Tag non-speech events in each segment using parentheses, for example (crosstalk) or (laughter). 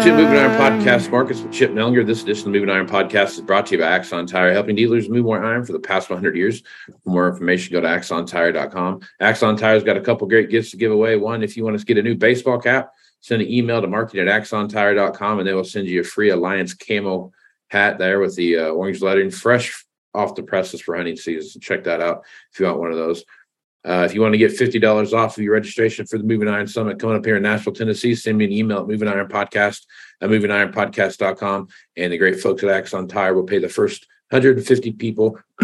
welcome to Moving Iron Podcast. Markets with Chip Nellinger. This edition of the Moving Iron Podcast is brought to you by Axon Tire, helping dealers move more iron for the past 100 years. For more information, go to axontire.com. Axon Tire's got a couple great gifts to give away. One, if you want to get a new baseball cap, send an email to marketing at axontire.com and they will send you a free Alliance camo hat there with the uh, orange lettering, fresh off the presses for hunting season. Check that out if you want one of those. Uh, if you want to get $50 off of your registration for the Moving Iron Summit coming up here in Nashville, Tennessee, send me an email at Moving Iron Podcast at movingironpodcast.com. And the great folks at Axon Tire will pay the first 150 people, (clears throat)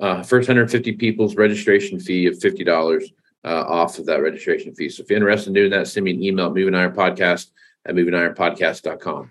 uh, first 150 people's registration fee of $50 uh, off of that registration fee. So if you're interested in doing that, send me an email at Moving Iron Podcast at movingironpodcast.com.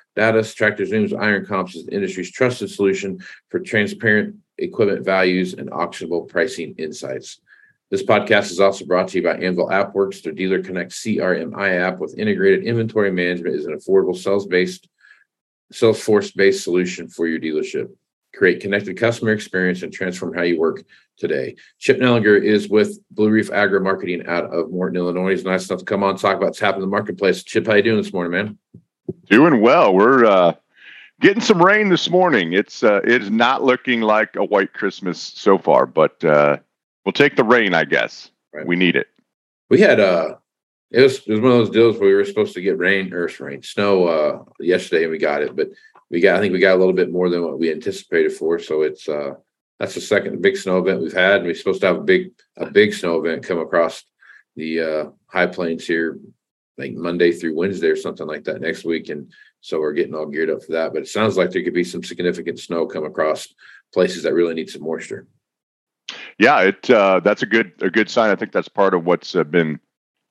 data. Tractor Zoom's Iron Comps is the industry's trusted solution for transparent equipment values and auctionable pricing insights. This podcast is also brought to you by Anvil AppWorks. Their Dealer Connect CRMI app with integrated inventory management is an affordable sales-based, Salesforce-based solution for your dealership. Create connected customer experience and transform how you work today. Chip Nellinger is with Blue Reef Agri Marketing out of Morton, Illinois. It's nice enough to come on and talk about what's happening in the marketplace. Chip, how are you doing this morning, man? Doing well. We're uh, getting some rain this morning. It's uh, it is not looking like a white Christmas so far, but uh, we'll take the rain, I guess. Right. We need it. We had uh it was, it was one of those deals where we were supposed to get rain or rain snow uh yesterday and we got it, but we got I think we got a little bit more than what we anticipated for. So it's uh that's the second big snow event we've had. And we're supposed to have a big a big snow event come across the uh high plains here like Monday through Wednesday or something like that next week. And so we're getting all geared up for that. But it sounds like there could be some significant snow come across places that really need some moisture. Yeah, it uh, that's a good a good sign. I think that's part of what's uh, been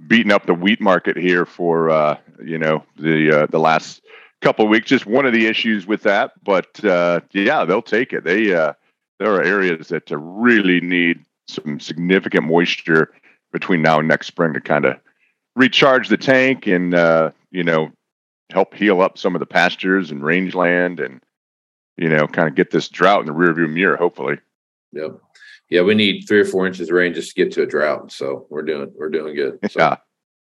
beating up the wheat market here for uh, you know the uh, the last couple of weeks. Just one of the issues with that, but uh, yeah, they'll take it. They uh, there are areas that really need some significant moisture between now and next spring to kind of recharge the tank and uh, you know help heal up some of the pastures and rangeland and you know kind of get this drought in the rearview mirror. Hopefully. Yep. Yeah, we need three or four inches of rain just to get to a drought. So we're doing we're doing good. So, Yeah.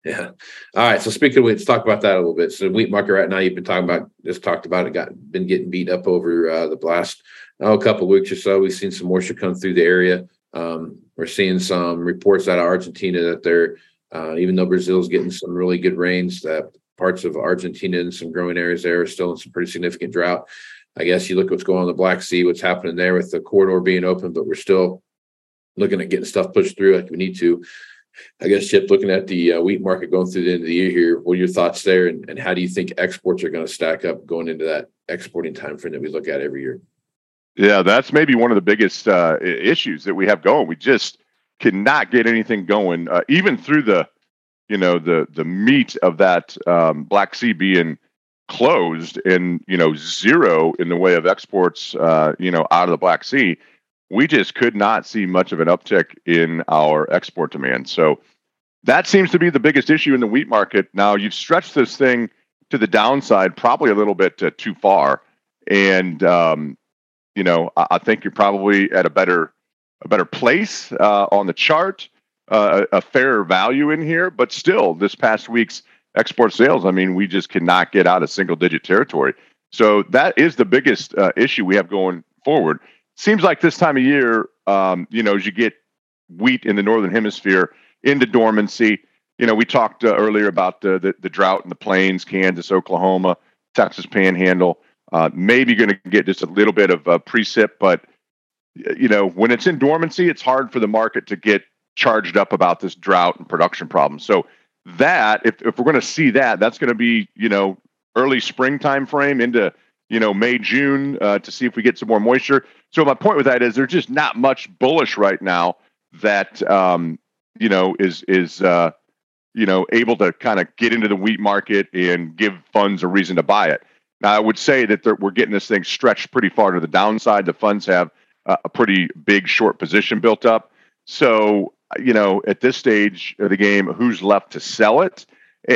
Yeah. All right. So speaking of wheat, let's talk about that a little bit. So the wheat market right now, you've been talking about just talked about it, got been getting beat up over uh, the last oh, a couple of weeks or so. We've seen some moisture come through the area. Um, we're seeing some reports out of Argentina that they're uh, even though Brazil's getting some really good rains, that parts of Argentina and some growing areas there are still in some pretty significant drought. I guess you look at what's going on in the Black Sea, what's happening there with the corridor being open, but we're still looking at getting stuff pushed through like we need to. I guess, Chip, looking at the uh, wheat market going through the end of the year here, what are your thoughts there, and, and how do you think exports are going to stack up going into that exporting time frame that we look at every year? Yeah, that's maybe one of the biggest uh, issues that we have going. We just cannot get anything going, uh, even through the, you know, the the meat of that um, Black Sea being closed and you know zero in the way of exports, uh, you know, out of the Black Sea we just could not see much of an uptick in our export demand. So that seems to be the biggest issue in the wheat market. Now you've stretched this thing to the downside probably a little bit uh, too far, and um, you know I, I, think you're probably at a better a better place uh, on the chart, uh, a, fairer value in here. But still, this past week's export sales, I mean, we just cannot get out of single digit territory. So that is the biggest uh, issue we have going forward seems like this time of year, um, you know, as you get wheat in the northern hemisphere into dormancy. You know, we talked uh, earlier about the, the, the drought in the plains, Kansas, Oklahoma, Texas Panhandle. Uh, maybe going to get just a little bit of uh, precip, but you know, when it's in dormancy, it's hard for the market to get charged up about this drought and production problem. So that, if if we're going to see that, that's going to be you know early springtime frame into you know May June uh, to see if we get some more moisture. So my point with that is there's just not much bullish right now that um, you know is is uh, you know able to kind of get into the wheat market and give funds a reason to buy it. Now I would say that we're getting this thing stretched pretty far to the downside. The funds have a pretty big short position built up. So you know at this stage of the game, who's left to sell it?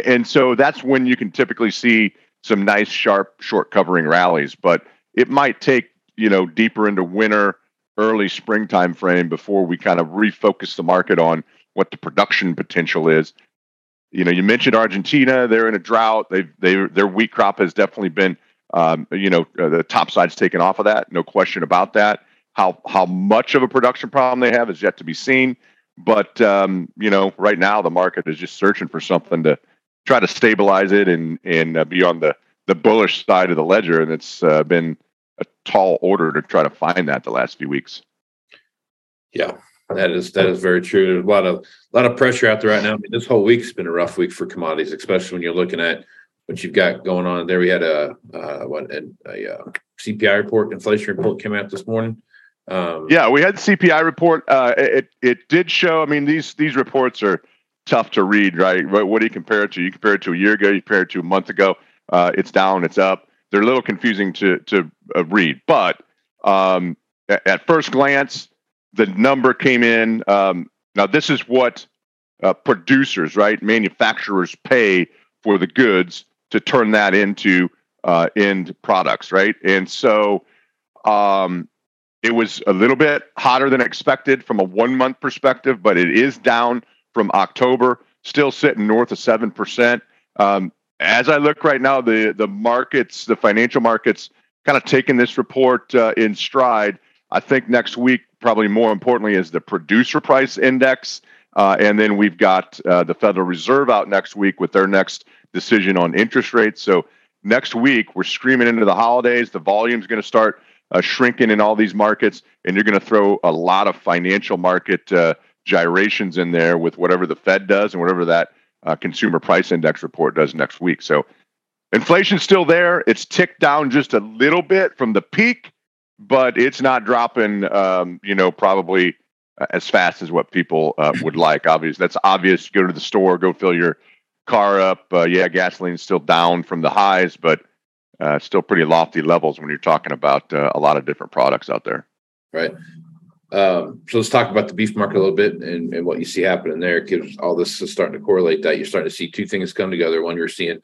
And so that's when you can typically see some nice, sharp, short covering rallies. But it might take you know deeper into winter, early springtime frame before we kind of refocus the market on what the production potential is. You know, you mentioned Argentina; they're in a drought. They've they their wheat crop has definitely been, um, you know, uh, the top side's taken off of that. No question about that. How how much of a production problem they have is yet to be seen. But um, you know, right now the market is just searching for something to try to stabilize it and and uh, be on the the bullish side of the ledger, and it's uh, been a tall order to try to find that the last few weeks. Yeah, that is that is very true. There's a lot of a lot of pressure out there right now. I mean, this whole week's been a rough week for commodities, especially when you're looking at what you've got going on there. We had a uh, what a, a, uh, CPI report, inflation report came out this morning. Um, yeah, we had the CPI report. Uh, it it did show. I mean, these these reports are tough to read, right? What, do you compare it to? You compare it to a year ago. You compare it to a month ago. Uh, it's down. It's up. They're a little confusing to to uh, read, but um, at, at, first glance, the number came in. Um, now, this is what uh, producers, right, manufacturers pay for the goods to turn that into uh, end products, right? And so um, it was a little bit hotter than expected from a one month perspective, but it is down from October, still sitting north of 7%. Um, as I look right now, the, the markets, the financial markets, kind of taking this report uh, in stride. I think next week, probably more importantly, is the producer price index. Uh, and then we've got uh, the Federal Reserve out next week with their next decision on interest rates. So next week, we're screaming into the holidays. The volume's going to start uh, shrinking in all these markets, and you're going to throw a lot of financial market uh, gyrations in there with whatever the Fed does and whatever that uh, consumer price index report does next week. So inflation's still there. It's ticked down just a little bit from the peak, but it's not dropping. Um, you know, probably uh, as fast as what people uh, would like. Obviously, that's obvious. Go to the store, go fill your car up. Uh, yeah, gasoline's still down from the highs, but uh, still pretty lofty levels when you're talking about uh, a lot of different products out there. Right. Um, so let's talk about the beef market a little bit and, and what you see happening there. Because all this is starting to correlate that you're starting to see two things come together. One, you're seeing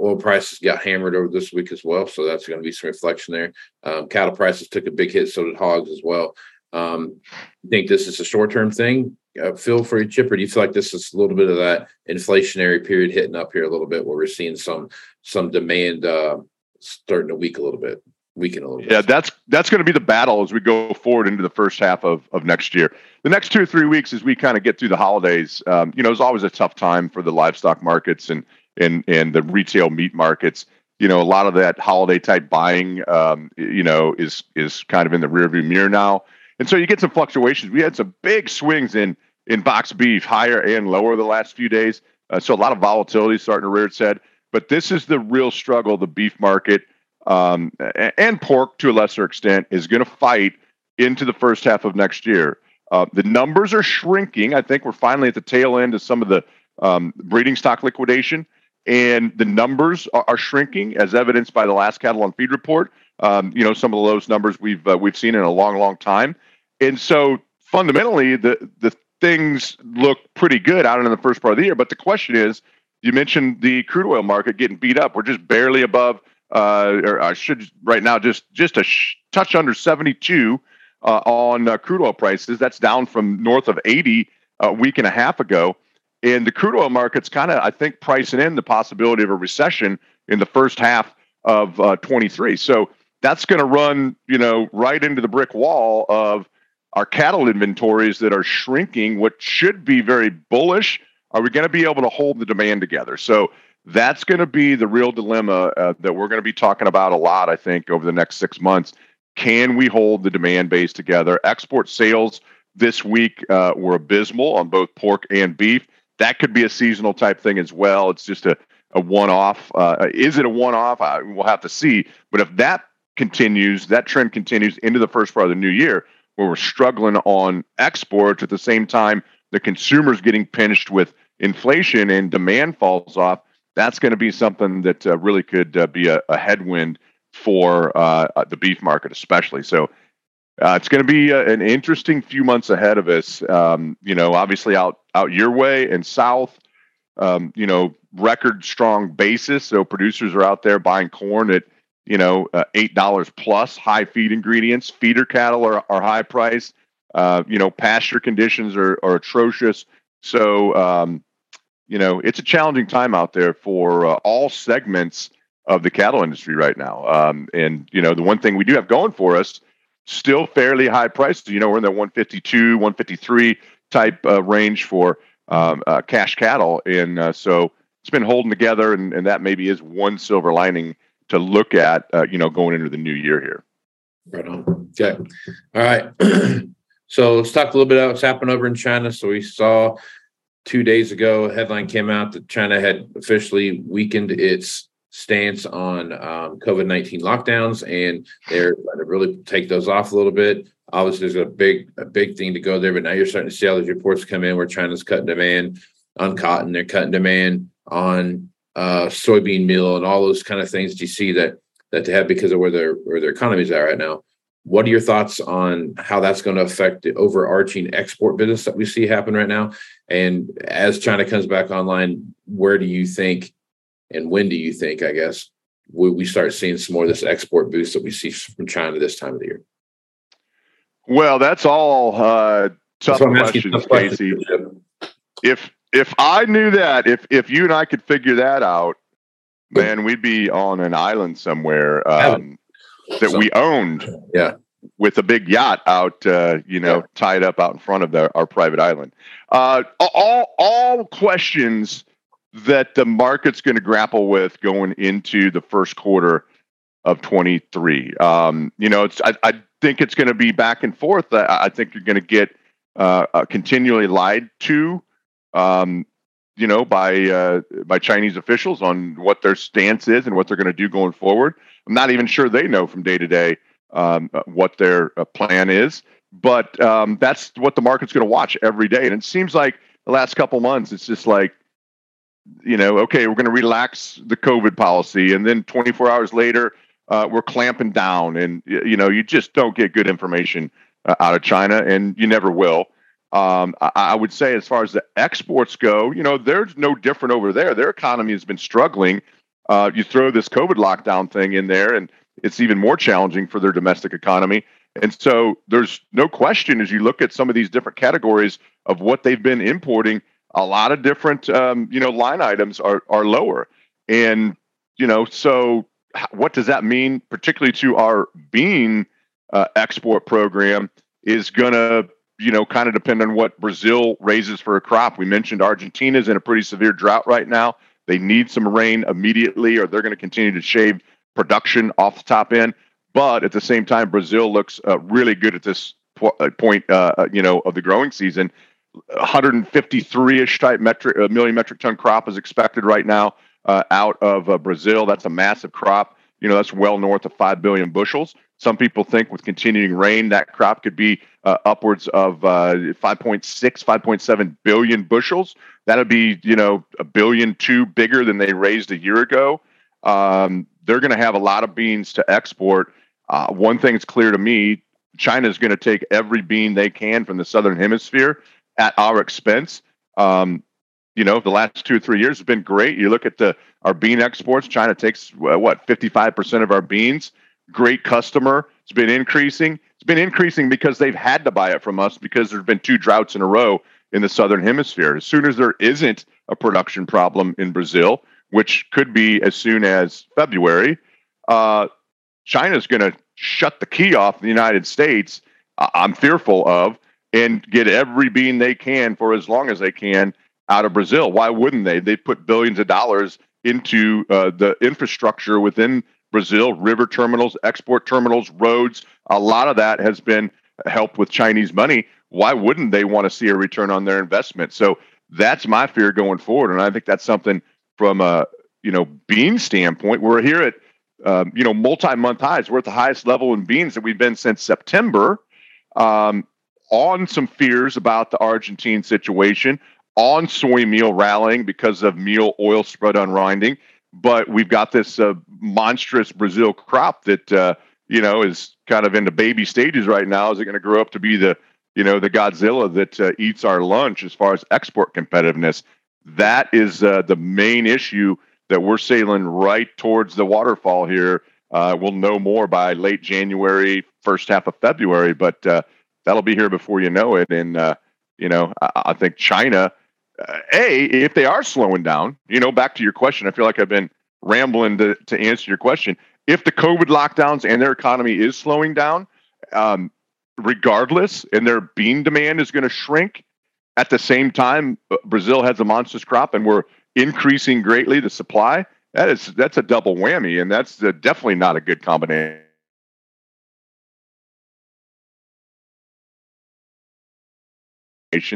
oil prices got hammered over this week as well, so that's going to be some reflection there. Um, cattle prices took a big hit, so did hogs as well. Um, think this is a short term thing, uh, Phil, for you, Chip, or do you feel like this is a little bit of that inflationary period hitting up here a little bit, where we're seeing some some demand uh, starting to weak a little bit? weaken a little bit. Yeah, that's that's going to be the battle as we go forward into the first half of, of next year. The next two or three weeks, as we kind of get through the holidays, um, you know, it's always a tough time for the livestock markets and and and the retail meat markets. You know, a lot of that holiday type buying, um, you know, is is kind of in the rearview mirror now, and so you get some fluctuations. We had some big swings in in box beef, higher and lower the last few days. Uh, so a lot of volatility starting to rear its head. But this is the real struggle the beef market um, and pork to a lesser extent is going to fight into the first half of next year. Uh, the numbers are shrinking. I think we're finally at the tail end of some of the um, breeding stock liquidation, and the numbers are, are, shrinking, as evidenced by the last cattle on feed report. Um, you know, some of the lowest numbers we've uh, we've seen in a long, long time. And so, fundamentally, the the things look pretty good out in the first part of the year. But the question is, you mentioned the crude oil market getting beat up. We're just barely above, uh, or I should right now just just a sh- touch under 72 uh, on uh, crude oil prices. That's down from north of 80 a week and a half ago. And the crude oil market's kind of, I think, pricing in the possibility of a recession in the first half of uh, 23. So that's going to run, you know, right into the brick wall of our cattle inventories that are shrinking. What should be very bullish are we going to be able to hold the demand together? So that's going to be the real dilemma uh, that we're going to be talking about a lot, I think, over the next six months. Can we hold the demand base together? Export sales this week uh, were abysmal on both pork and beef. That could be a seasonal type thing as well. It's just a, a one off. Uh, is it a one off? We'll have to see. But if that continues, that trend continues into the first part of the new year, where we're struggling on exports at the same time the consumer's getting pinched with inflation and demand falls off, that's going to be something that uh, really could uh, be a, a, headwind for uh, uh the beef market, especially. So uh, it's going to be uh, an interesting few months ahead of us. Um, you know, obviously out out your way and south. Um, you know, record strong basis. So producers are out there buying corn at you know eight dollars plus. High feed ingredients. Feeder cattle are, are high priced. you know, pasture conditions are, are atrocious. So, um, you know, it's a challenging time out there for uh, all segments of the cattle industry right now. Um, and, you know, the one thing we do have going for us, still fairly high prices. You know, we're in the 152, 153 type uh, range for um, uh, cash cattle. And uh, so it's been holding together, and, and that maybe is one silver lining to look at, uh, you know, going into the new year here. Right on. Okay. All right. (clears throat) So let's talk a little bit about what's happened over in China. So we saw two days ago, a headline came out that China had officially weakened its stance on um, COVID 19 lockdowns, and they're going to really take those off a little bit. Obviously, there's a big, a big thing to go there, but now you're starting to see all these reports come in where China's cutting demand on cotton, they're cutting demand on uh, soybean meal, and all those kind of things. Do you see that that they have because of where their where their economies are right now? What are your thoughts on how that's going to affect the overarching export business that we see happen right now? And as China comes back online, where do you think and when do you think, I guess, will we start seeing some more of this export boost that we see from China this time of the year? Well, that's all uh, tough questions, tough Casey. Questions. If if I knew that, if if you and I could figure that out, man, we'd be on an island somewhere. Um, that so, we owned. Yeah. With a big yacht out, uh, you know, yeah. tied up out in front of the, our private island. Uh, all all questions that the market's going to grapple with going into the first quarter of 23. Um, you know, it's I, I think it's going to be back and forth. I, I think you're going to get uh, uh, continually lied to. Um, you know, by uh, by Chinese officials on what their stance is and what they're going to do going forward. I'm not even sure they know from day to day um, what their uh, plan is, but um, that's what the market's going to watch every day. And it seems like the last couple months, it's just like, you know, okay, we're going to relax the COVID policy, and then 24 hours later, uh, we're clamping down, and you know, you just don't get good information uh, out of China, and you never will. Um, I, I, would say, as far as the exports go, you know, there's no different over there. Their economy has been struggling. Uh, you throw this COVID lockdown thing in there, and it's even more challenging for their domestic economy. And so, there's no question as you look at some of these different categories of what they've been importing, a lot of different, um, you know, line items are are lower. And you know, so what does that mean, particularly to our bean uh, export program? Is going to you know, kind of depend on what Brazil raises for a crop. We mentioned Argentina's in a pretty severe drought right now. They need some rain immediately, or they're going to continue to shave production off the top end. But at the same time, Brazil looks uh, really good at this po- uh, point, uh, uh, you know, of the growing season. 153-ish type metric a million metric ton crop is expected right now uh, out of uh, Brazil. That's a massive crop. You know, that's well north of five billion bushels. Some people think with continuing rain, that crop could be uh, upwards of uh, 5.6, 5.7 billion bushels. That'd be, you know, a billion two bigger than they raised a year ago. Um, they're going to have a lot of beans to export. Uh, one thing clear to me China is going to take every bean they can from the southern hemisphere at our expense. Um, you know, the last two or three years have been great. You look at the our bean exports. China takes uh, what fifty five percent of our beans. Great customer. It's been increasing. It's been increasing because they've had to buy it from us because there's been two droughts in a row in the southern hemisphere. As soon as there isn't a production problem in Brazil, which could be as soon as February, uh, China's going to shut the key off the United States. I'm fearful of and get every bean they can for as long as they can out of Brazil. Why wouldn't they? They put billions of dollars into uh, the infrastructure within Brazil, river terminals, export terminals, roads. A lot of that has been helped with Chinese money. Why wouldn't they want to see a return on their investment? So that's my fear going forward, and I think that's something from a you know bean standpoint. We're here at um, you know multi-month highs. We're at the highest level in beans that we've been since September. Um, on some fears about the Argentine situation, on soy meal rallying because of meal oil spread unwinding. But we've got this uh, monstrous Brazil crop that uh, you know is kind of in the baby stages right now. Is it going to grow up to be the you know the Godzilla that uh, eats our lunch as far as export competitiveness? That is uh, the main issue that we're sailing right towards the waterfall here. Uh, we'll know more by late January, first half of February, but uh, that'll be here before you know it. And you know, I, I think China, uh, a if they are slowing down, you know, back to your question, I feel like I've been rambling to to answer your question. If the COVID lockdowns and their economy is slowing down, um, regardless, and their bean demand is going to shrink. At the same time, uh, Brazil has a monstrous crop, and we're increasing greatly the supply. That is that's a double whammy, and that's uh, definitely not a good combination.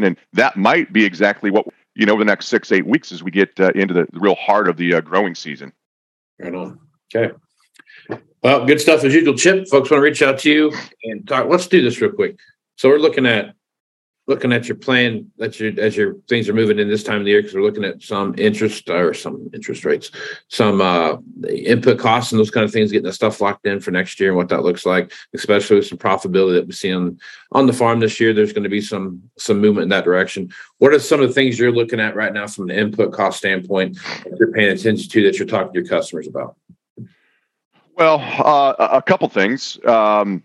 And that might be exactly what you know the next six eight weeks as we get uh, into the real heart of the uh, growing season. Right on. Okay. Well, good stuff as usual, Chip. Folks want to reach out to you and talk. Let's do this real quick. So we're looking at looking at your plan that you as your things are moving in this time of the year because we're looking at some interest or some interest rates, some uh, input costs and those kind of things, getting the stuff locked in for next year and what that looks like, especially with some profitability that we see on on the farm this year. There's going to be some some movement in that direction. What are some of the things you're looking at right now from an input cost standpoint that you're paying attention to that you're talking to your customers about? Well, uh, a couple things. Um,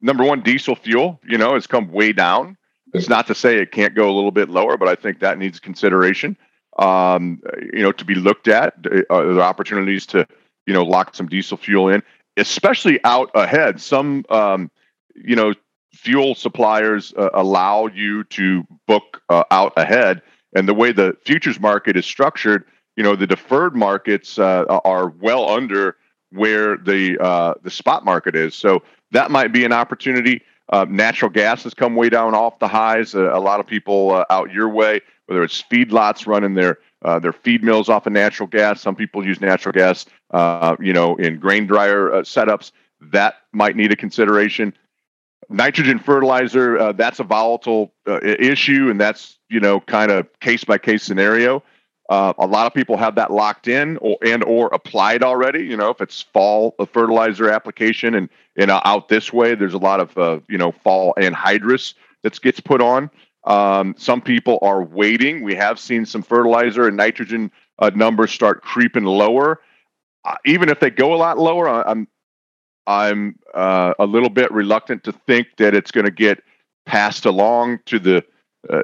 number one, diesel fuel, you know, has come way down. It's not to say it can't go a little bit lower, but I think that needs consideration. Um, you know, to be looked at. Are there opportunities to, you know, lock some diesel fuel in, especially out ahead? Some, um, you know, fuel suppliers uh, allow you to book uh, out ahead, and the way the futures market is structured, you know, the deferred markets uh, are well under where the uh, the spot market is. So that might be an opportunity. Uh, natural gas has come way down off the highs. Uh, a lot of people uh, out your way, whether it's feedlots running their uh, their feed mills off of natural gas. Some people use natural gas, uh, you know, in grain dryer uh, setups. That might need a consideration. Nitrogen fertilizer, that's a volatile issue, and that's you know kind of case by case scenario. Uh, a lot of people have that locked in or and or applied already. You know, if it's fall fertilizer application and and uh, out this way, there's a lot of uh, you know fall anhydrous that gets put on. Um, some people are waiting. We have seen some fertilizer and nitrogen uh, numbers start creeping lower. Uh, even if they go a lot lower, I'm I'm uh, a little bit reluctant to think that it's going to get passed along to the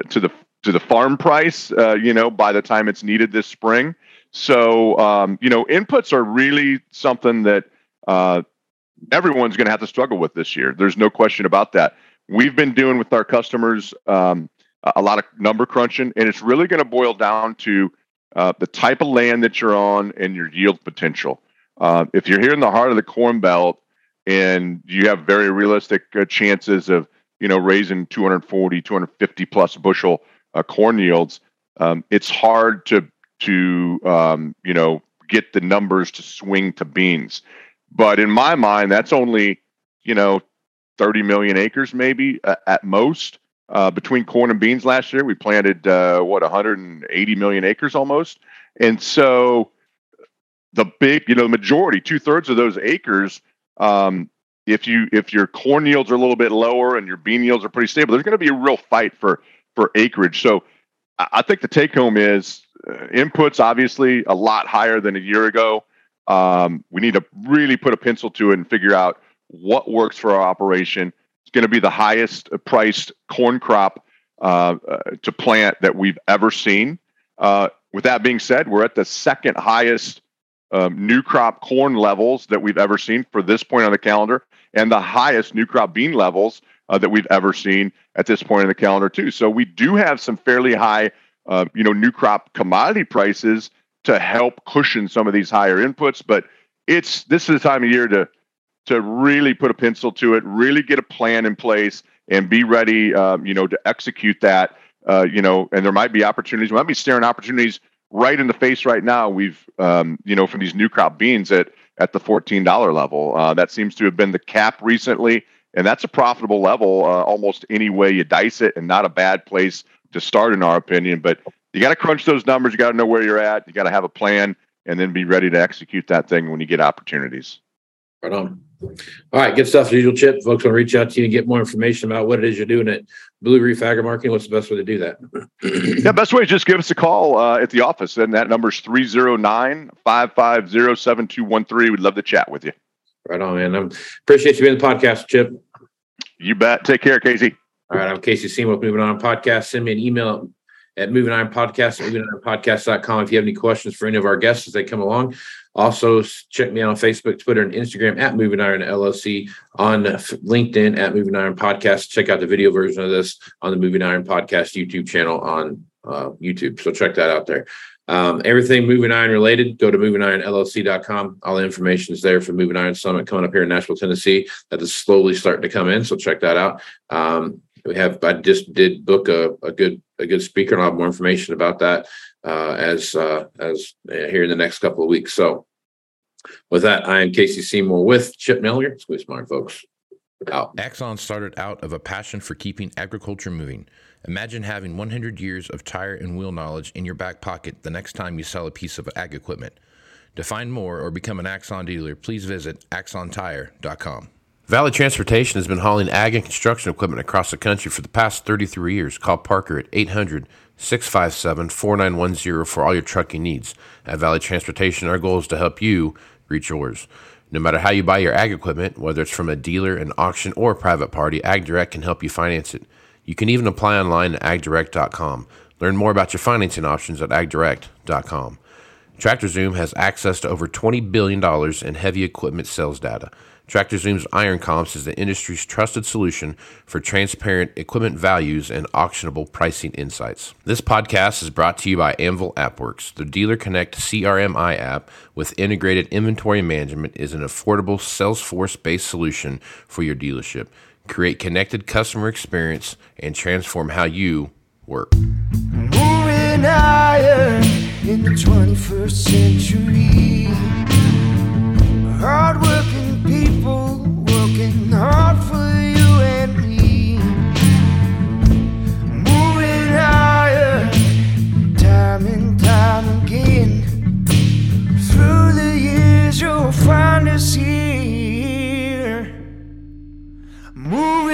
to the to the farm price, uh, you know, by the time it's needed this spring. So, um, you know, inputs are really something that uh, everyone's going to have to struggle with this year. There's no question about that. We've been doing with our customers um, a lot of number crunching, and it's really going to boil down to uh, the type of land that you're on and your yield potential. Uh, if you're here in the heart of the Corn Belt and you have very realistic uh, chances of you know, raising 240, 250 plus bushel uh, corn yields, um, it's hard to to um, you know get the numbers to swing to beans. But in my mind, that's only you know 30 million acres maybe uh, at most. Uh, between corn and beans last year, we planted uh, what 180 million acres almost, and so the big, you know, the majority, two thirds of those acres, um, if you if your corn yields are a little bit lower and your bean yields are pretty stable, there's going to be a real fight for for acreage. So I think the take home is uh, inputs obviously a lot higher than a year ago. Um, we need to really put a pencil to it and figure out what works for our operation. It's going to be the highest priced corn crop uh, uh, to plant that we've ever seen. Uh, with that being said, we're at the second highest um, new crop corn levels that we've ever seen for this point on the calendar, and the highest new crop bean levels uh, that we've ever seen at this point in the calendar too. So we do have some fairly high, uh, you know, new crop commodity prices to help cushion some of these higher inputs. But it's this is the time of year to to really put a pencil to it, really get a plan in place, and be ready, um, you know, to execute that. Uh, you know, and there might be opportunities. We might be staring opportunities right in the face right now. We've, um, you know, from these new crop beans at at the fourteen dollar level. Uh, that seems to have been the cap recently, and that's a profitable level uh, almost any way you dice it, and not a bad place to start, in our opinion. But you got to crunch those numbers. You got to know where you're at. You got to have a plan, and then be ready to execute that thing when you get opportunities. Right on. All right, good stuff as usual, Chip. Folks want to reach out to you and get more information about what it is you're doing at Blue Reef Agri Marketing. What's the best way to do that? (clears throat) yeah, best way is just give us a call uh, at the office. And that number is 309 550 7213. We'd love to chat with you. Right on, man. I appreciate you being the podcast, Chip. You bet. Take care, Casey. All right, I'm Casey Seymour Moving Iron Podcast. Send me an email at Moving Iron Podcast at if you have any questions for any of our guests as they come along. Also, check me out on Facebook, Twitter, and Instagram at Moving Iron LLC, on LinkedIn at Moving Iron Podcast. Check out the video version of this on the Moving Iron Podcast YouTube channel on uh, YouTube. So check that out there. Um, everything Moving Iron related, go to movingironllc.com. All the information is there for Moving Iron Summit coming up here in Nashville, Tennessee. That is slowly starting to come in. So check that out. Um, we have I just did book a, a good a good speaker, and I'll have more information about that uh, as uh, as uh, here in the next couple of weeks. So, with that, I am Casey Seymour with Chip Miller. Squeeze smart folks. Out. Axon started out of a passion for keeping agriculture moving. Imagine having 100 years of tire and wheel knowledge in your back pocket the next time you sell a piece of ag equipment. To find more or become an Axon dealer, please visit axontire.com. Valley Transportation has been hauling ag and construction equipment across the country for the past 33 years. Call Parker at 800 657 4910 for all your trucking needs. At Valley Transportation, our goal is to help you reach yours. No matter how you buy your ag equipment, whether it's from a dealer, an auction, or a private party, AgDirect can help you finance it. You can even apply online at agdirect.com. Learn more about your financing options at agdirect.com. TractorZoom has access to over $20 billion in heavy equipment sales data. TractorZoom's Iron Comps is the industry's trusted solution for transparent equipment values and auctionable pricing insights. This podcast is brought to you by Anvil AppWorks. The Dealer Connect CRMI app with integrated inventory management is an affordable Salesforce-based solution for your dealership create connected customer experience, and transform how you work. Moving higher in the 21st century. Hard work Move!